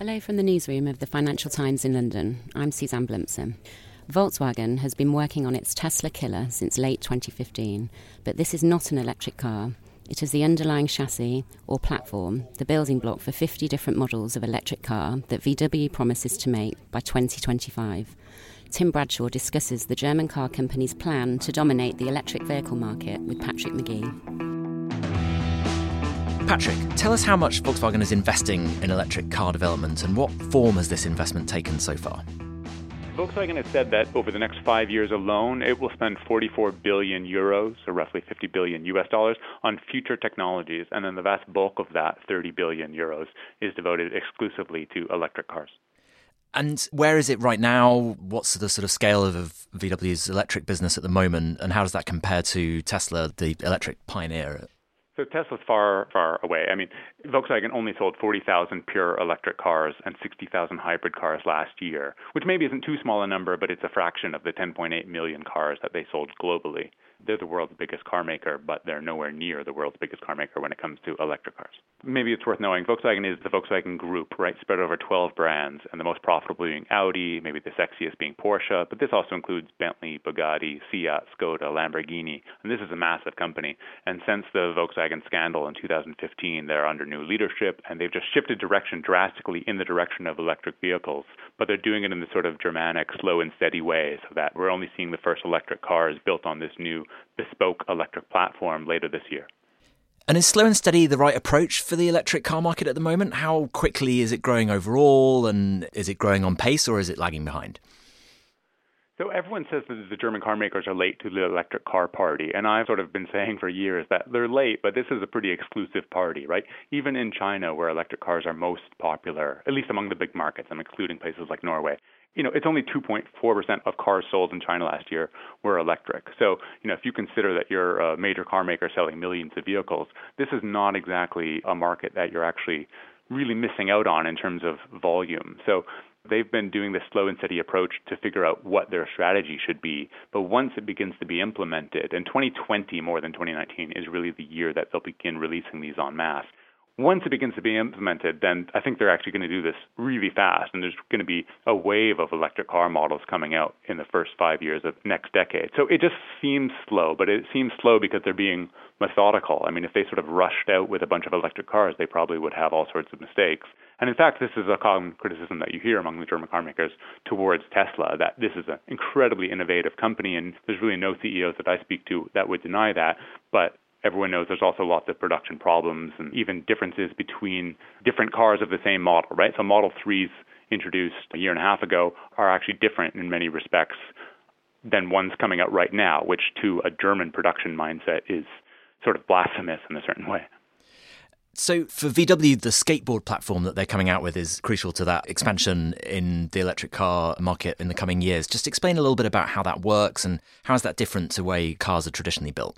Hello from the newsroom of the Financial Times in London. I'm Suzanne Blumsom. Volkswagen has been working on its Tesla Killer since late 2015, but this is not an electric car. It is the underlying chassis or platform, the building block for 50 different models of electric car that VW promises to make by 2025. Tim Bradshaw discusses the German car company's plan to dominate the electric vehicle market with Patrick McGee. Patrick, tell us how much Volkswagen is investing in electric car development and what form has this investment taken so far? Volkswagen has said that over the next five years alone, it will spend 44 billion euros, or roughly 50 billion US dollars, on future technologies, and then the vast bulk of that, 30 billion euros, is devoted exclusively to electric cars. And where is it right now? What's the sort of scale of VW's electric business at the moment, and how does that compare to Tesla, the electric pioneer? So Tesla's far, far away. I mean, Volkswagen only sold 40,000 pure electric cars and 60,000 hybrid cars last year, which maybe isn't too small a number, but it's a fraction of the 10.8 million cars that they sold globally. They're the world's biggest car maker, but they're nowhere near the world's biggest car maker when it comes to electric cars. Maybe it's worth knowing Volkswagen is the Volkswagen Group, right, spread over 12 brands, and the most profitable being Audi, maybe the sexiest being Porsche, but this also includes Bentley, Bugatti, Fiat, Skoda, Lamborghini, and this is a massive company. And since the Volkswagen scandal in 2015, they're under new leadership, and they've just shifted direction drastically in the direction of electric vehicles, but they're doing it in this sort of Germanic, slow and steady way, so that we're only seeing the first electric cars built on this new bespoke electric platform later this year. And is slow and steady the right approach for the electric car market at the moment? How quickly is it growing overall, and is it growing on pace or is it lagging behind? So everyone says that the German car makers are late to the electric car party, and I've sort of been saying for years that they're late, but this is a pretty exclusive party, right? Even in China, where electric cars are most popular, at least among the big markets, I'm including places like Norway, you know, it's only 2.4% of cars sold in China last year were electric. So, you know, if you consider that you're a major car maker selling millions of vehicles, this is not exactly a market that you're actually really missing out on in terms of volume. So, they've been doing this slow and steady approach to figure out what their strategy should be. But once it begins to be implemented, and 2020 more than 2019 is really the year that they'll begin releasing these en masse once it begins to be implemented, then I think they're actually going to do this really fast, and there's going to be a wave of electric car models coming out in the first five years of next decade. So it just seems slow, but it seems slow because they're being methodical. I mean, if they sort of rushed out with a bunch of electric cars, they probably would have all sorts of mistakes. And in fact, this is a common criticism that you hear among the German car makers towards Tesla that this is an incredibly innovative company, and there's really no CEOs that I speak to that would deny that. But everyone knows there's also lots of production problems and even differences between different cars of the same model, right? So Model 3s introduced a year and a half ago are actually different in many respects than ones coming out right now, which to a German production mindset is sort of blasphemous in a certain way. So, for VW, the skateboard platform that they're coming out with is crucial to that expansion in the electric car market in the coming years. Just explain a little bit about how that works and how is that different to the way cars are traditionally built?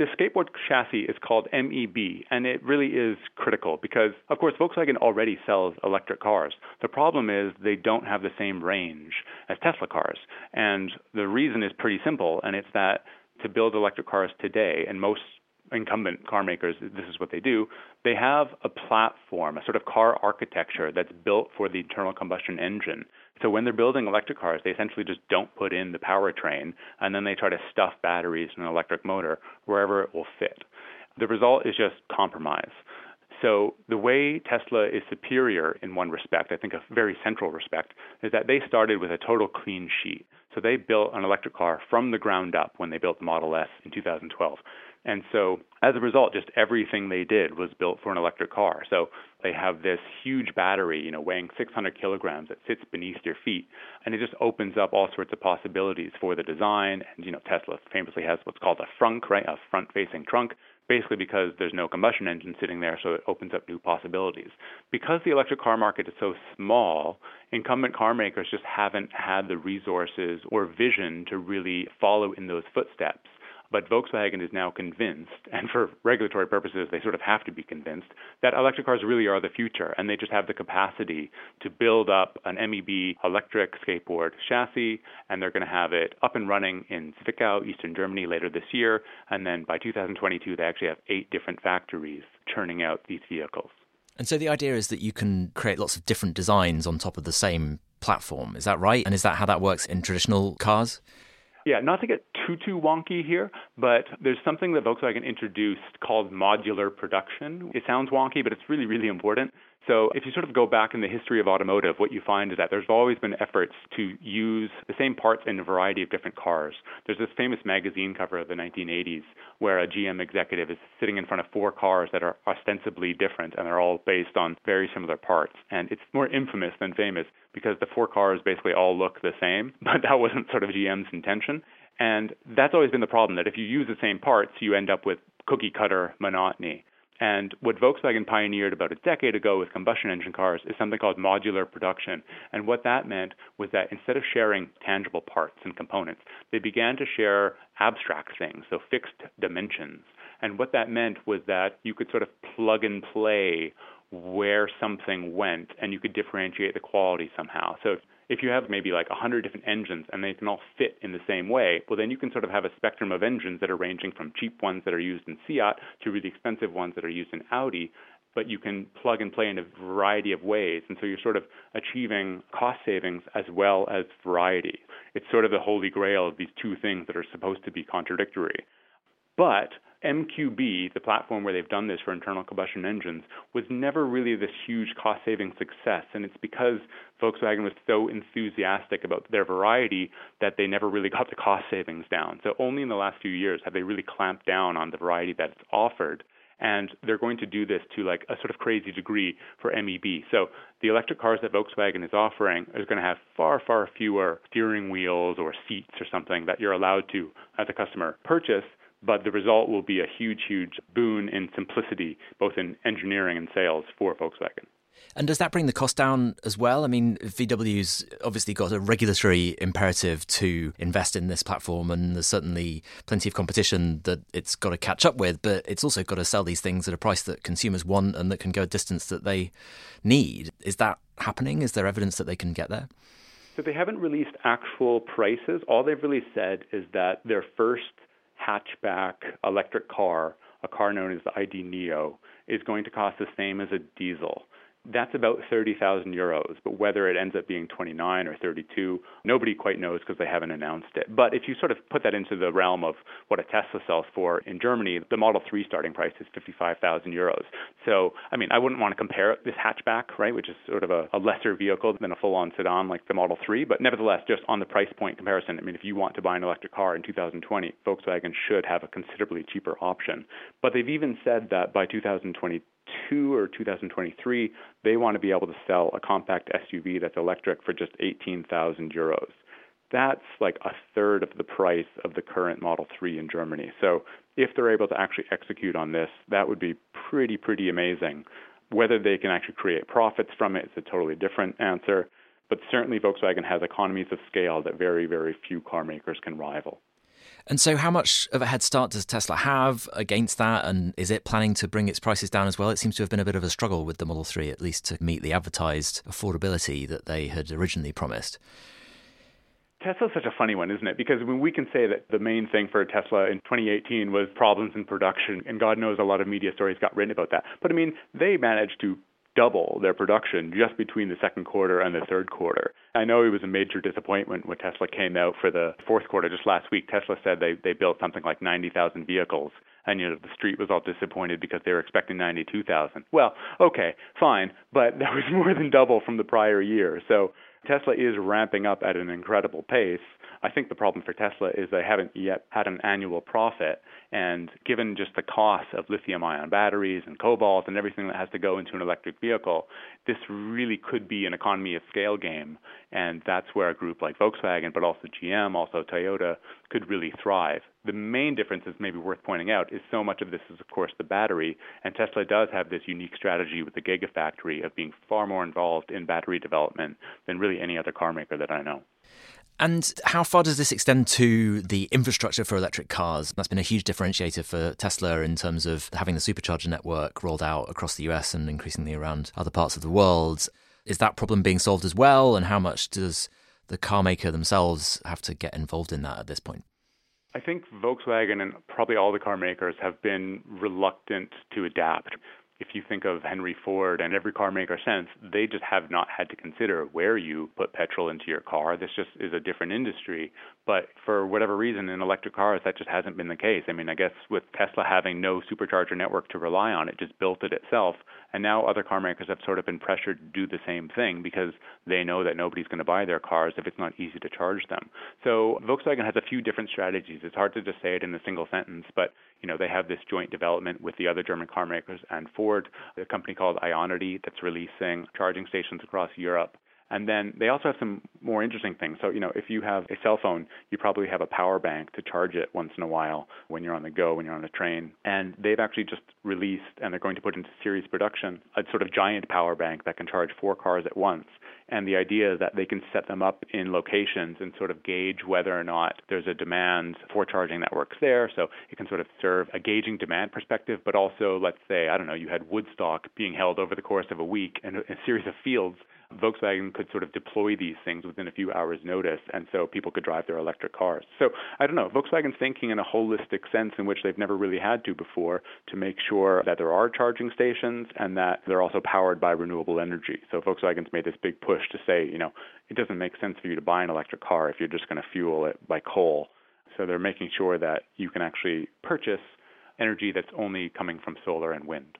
The skateboard chassis is called MEB, and it really is critical because, of course, Volkswagen already sells electric cars. The problem is they don't have the same range as Tesla cars. And the reason is pretty simple, and it's that to build electric cars today, and most incumbent car makers, this is what they do. They have a platform, a sort of car architecture that's built for the internal combustion engine. So when they're building electric cars, they essentially just don't put in the powertrain and then they try to stuff batteries in an electric motor wherever it will fit. The result is just compromise. So the way Tesla is superior in one respect, I think a very central respect, is that they started with a total clean sheet. So they built an electric car from the ground up when they built the Model S in 2012. And so, as a result, just everything they did was built for an electric car. So they have this huge battery, you know, weighing 600 kilograms that sits beneath your feet, and it just opens up all sorts of possibilities for the design. And you know, Tesla famously has what's called a frunk, right, a front-facing trunk, basically because there's no combustion engine sitting there, so it opens up new possibilities. Because the electric car market is so small, incumbent car makers just haven't had the resources or vision to really follow in those footsteps. But Volkswagen is now convinced, and for regulatory purposes, they sort of have to be convinced, that electric cars really are the future, and they just have the capacity to build up an MEB electric skateboard chassis, and they're going to have it up and running in Zwickau, eastern Germany, later this year. And then by 2022, they actually have eight different factories churning out these vehicles. And so the idea is that you can create lots of different designs on top of the same platform. Is that right? And is that how that works in traditional cars? Yeah, not to get too too wonky here, but there's something that Volkswagen introduced called modular production. It sounds wonky, but it's really really important. So if you sort of go back in the history of automotive, what you find is that there's always been efforts to use the same parts in a variety of different cars. There's this famous magazine cover of the 1980s where a GM executive is sitting in front of four cars that are ostensibly different and they're all based on very similar parts. And it's more infamous than famous because the four cars basically all look the same, but that wasn't sort of GM's intention. And that's always been the problem that if you use the same parts, you end up with cookie cutter monotony. And what Volkswagen pioneered about a decade ago with combustion engine cars is something called modular production. And what that meant was that instead of sharing tangible parts and components, they began to share abstract things, so fixed dimensions. And what that meant was that you could sort of plug and play where something went and you could differentiate the quality somehow. So if you have maybe like 100 different engines and they can all fit in the same way, well, then you can sort of have a spectrum of engines that are ranging from cheap ones that are used in Seat to really expensive ones that are used in Audi. But you can plug and play in a variety of ways. And so you're sort of achieving cost savings as well as variety. It's sort of the holy grail of these two things that are supposed to be contradictory. But MQB, the platform where they've done this for internal combustion engines, was never really this huge cost saving success. And it's because Volkswagen was so enthusiastic about their variety that they never really got the cost savings down. So only in the last few years have they really clamped down on the variety that's offered. And they're going to do this to like a sort of crazy degree for MEB. So the electric cars that Volkswagen is offering is going to have far, far fewer steering wheels or seats or something that you're allowed to, as a customer, purchase but the result will be a huge, huge boon in simplicity, both in engineering and sales for Volkswagen. And does that bring the cost down as well? I mean, VW's obviously got a regulatory imperative to invest in this platform, and there's certainly plenty of competition that it's got to catch up with, but it's also got to sell these things at a price that consumers want and that can go a distance that they need. Is that happening? Is there evidence that they can get there? So they haven't released actual prices. All they've really said is that their first hatchback electric car, a car known as the ID Neo, is going to cost the same as a diesel. That's about 30,000 euros, but whether it ends up being 29 or 32, nobody quite knows because they haven't announced it. But if you sort of put that into the realm of what a Tesla sells for in Germany, the Model 3 starting price is 55,000 euros. So, I mean, I wouldn't want to compare this hatchback, right, which is sort of a, a lesser vehicle than a full on sedan like the Model 3, but nevertheless, just on the price point comparison, I mean, if you want to buy an electric car in 2020, Volkswagen should have a considerably cheaper option. But they've even said that by 2022, 2022 or 2023, they want to be able to sell a compact SUV that's electric for just 18,000 euros. That's like a third of the price of the current Model 3 in Germany. So if they're able to actually execute on this, that would be pretty, pretty amazing. Whether they can actually create profits from it is a totally different answer. But certainly, Volkswagen has economies of scale that very, very few car makers can rival. And so, how much of a head start does Tesla have against that? And is it planning to bring its prices down as well? It seems to have been a bit of a struggle with the Model 3, at least to meet the advertised affordability that they had originally promised. Tesla's such a funny one, isn't it? Because we can say that the main thing for Tesla in 2018 was problems in production, and God knows a lot of media stories got written about that. But I mean, they managed to double their production just between the second quarter and the third quarter. I know it was a major disappointment when Tesla came out for the fourth quarter just last week. Tesla said they, they built something like 90,000 vehicles, and you know the street was all disappointed because they were expecting 92,000. Well, okay, fine, but that was more than double from the prior year. So Tesla is ramping up at an incredible pace. I think the problem for Tesla is they haven't yet had an annual profit. And given just the cost of lithium ion batteries and cobalt and everything that has to go into an electric vehicle, this really could be an economy of scale game. And that's where a group like Volkswagen, but also GM, also Toyota, could really thrive. The main difference is maybe worth pointing out is so much of this is, of course, the battery. And Tesla does have this unique strategy with the Gigafactory of being far more involved in battery development than really any other car maker that I know. And how far does this extend to the infrastructure for electric cars? That's been a huge differentiator for Tesla in terms of having the supercharger network rolled out across the US and increasingly around other parts of the world. Is that problem being solved as well? And how much does the car maker themselves have to get involved in that at this point? I think Volkswagen and probably all the car makers have been reluctant to adapt if you think of Henry Ford and every car maker since, they just have not had to consider where you put petrol into your car. This just is a different industry. But for whatever reason, in electric cars, that just hasn't been the case. I mean, I guess with Tesla having no supercharger network to rely on, it just built it itself. And now other car makers have sort of been pressured to do the same thing because they know that nobody's going to buy their cars if it's not easy to charge them. So Volkswagen has a few different strategies. It's hard to just say it in a single sentence, but you know, they have this joint development with the other German car makers and Ford, a company called Ionity that's releasing charging stations across Europe. And then they also have some more interesting things. So, you know, if you have a cell phone, you probably have a power bank to charge it once in a while when you're on the go, when you're on a train. And they've actually just released, and they're going to put into series production, a sort of giant power bank that can charge four cars at once. And the idea is that they can set them up in locations and sort of gauge whether or not there's a demand for charging that works there. So it can sort of serve a gauging demand perspective, but also, let's say, I don't know, you had Woodstock being held over the course of a week in a series of fields Volkswagen could sort of deploy these things within a few hours' notice, and so people could drive their electric cars. So I don't know. Volkswagen's thinking in a holistic sense in which they've never really had to before to make sure that there are charging stations and that they're also powered by renewable energy. So Volkswagen's made this big push to say, you know, it doesn't make sense for you to buy an electric car if you're just going to fuel it by coal. So they're making sure that you can actually purchase energy that's only coming from solar and wind.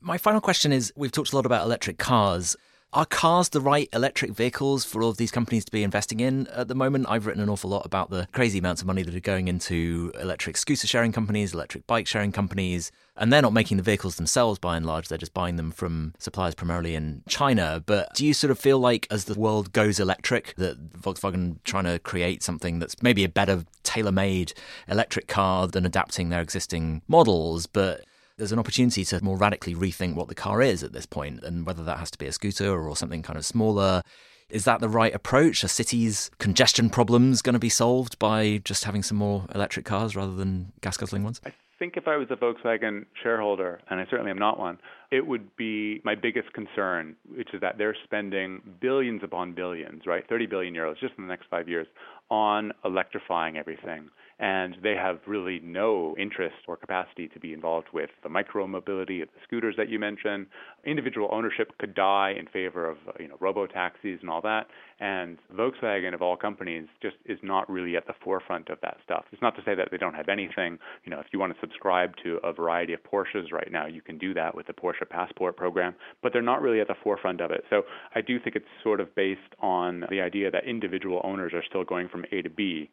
My final question is we've talked a lot about electric cars. Are cars the right electric vehicles for all of these companies to be investing in at the moment? I've written an awful lot about the crazy amounts of money that are going into electric scooter sharing companies, electric bike sharing companies, and they're not making the vehicles themselves by and large. They're just buying them from suppliers primarily in China. But do you sort of feel like as the world goes electric, that Volkswagen trying to create something that's maybe a better tailor made electric car than adapting their existing models, but there's an opportunity to more radically rethink what the car is at this point and whether that has to be a scooter or something kind of smaller. Is that the right approach? Are cities' congestion problems going to be solved by just having some more electric cars rather than gas guzzling ones? I think if I was a Volkswagen shareholder, and I certainly am not one, it would be my biggest concern, which is that they're spending billions upon billions, right? 30 billion euros just in the next five years on electrifying everything and they have really no interest or capacity to be involved with the micro mobility of the scooters that you mentioned. Individual ownership could die in favor of you know robo taxis and all that. And Volkswagen of all companies just is not really at the forefront of that stuff. It's not to say that they don't have anything. You know, if you want to subscribe to a variety of Porsches right now, you can do that with the Porsche Passport program, but they're not really at the forefront of it. So I do think it's sort of based on the idea that individual owners are still going from A to B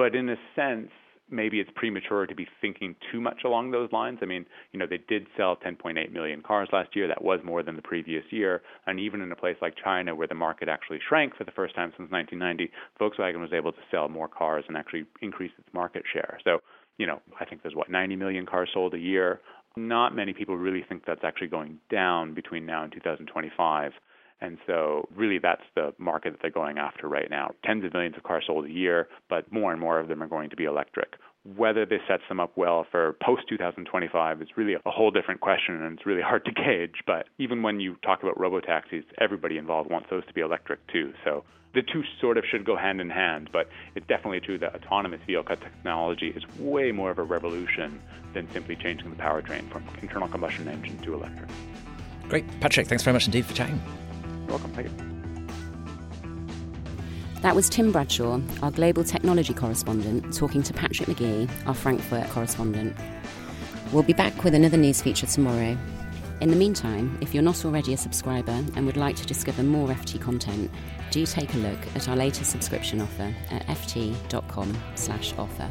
but in a sense, maybe it's premature to be thinking too much along those lines. I mean, you know, they did sell 10.8 million cars last year. That was more than the previous year. And even in a place like China, where the market actually shrank for the first time since 1990, Volkswagen was able to sell more cars and actually increase its market share. So, you know, I think there's what 90 million cars sold a year. Not many people really think that's actually going down between now and 2025. And so, really, that's the market that they're going after right now. Tens of millions of cars sold a year, but more and more of them are going to be electric. Whether this sets them up well for post 2025 is really a whole different question, and it's really hard to gauge. But even when you talk about robo taxis, everybody involved wants those to be electric too. So the two sort of should go hand in hand, but it's definitely true that autonomous vehicle technology is way more of a revolution than simply changing the powertrain from internal combustion engine to electric. Great. Patrick, thanks very much indeed for chatting welcome. Thank you. That was Tim Bradshaw, our global technology correspondent, talking to Patrick McGee, our Frankfurt correspondent. We'll be back with another news feature tomorrow. In the meantime, if you're not already a subscriber and would like to discover more FT content, do take a look at our latest subscription offer at ft.com/offer.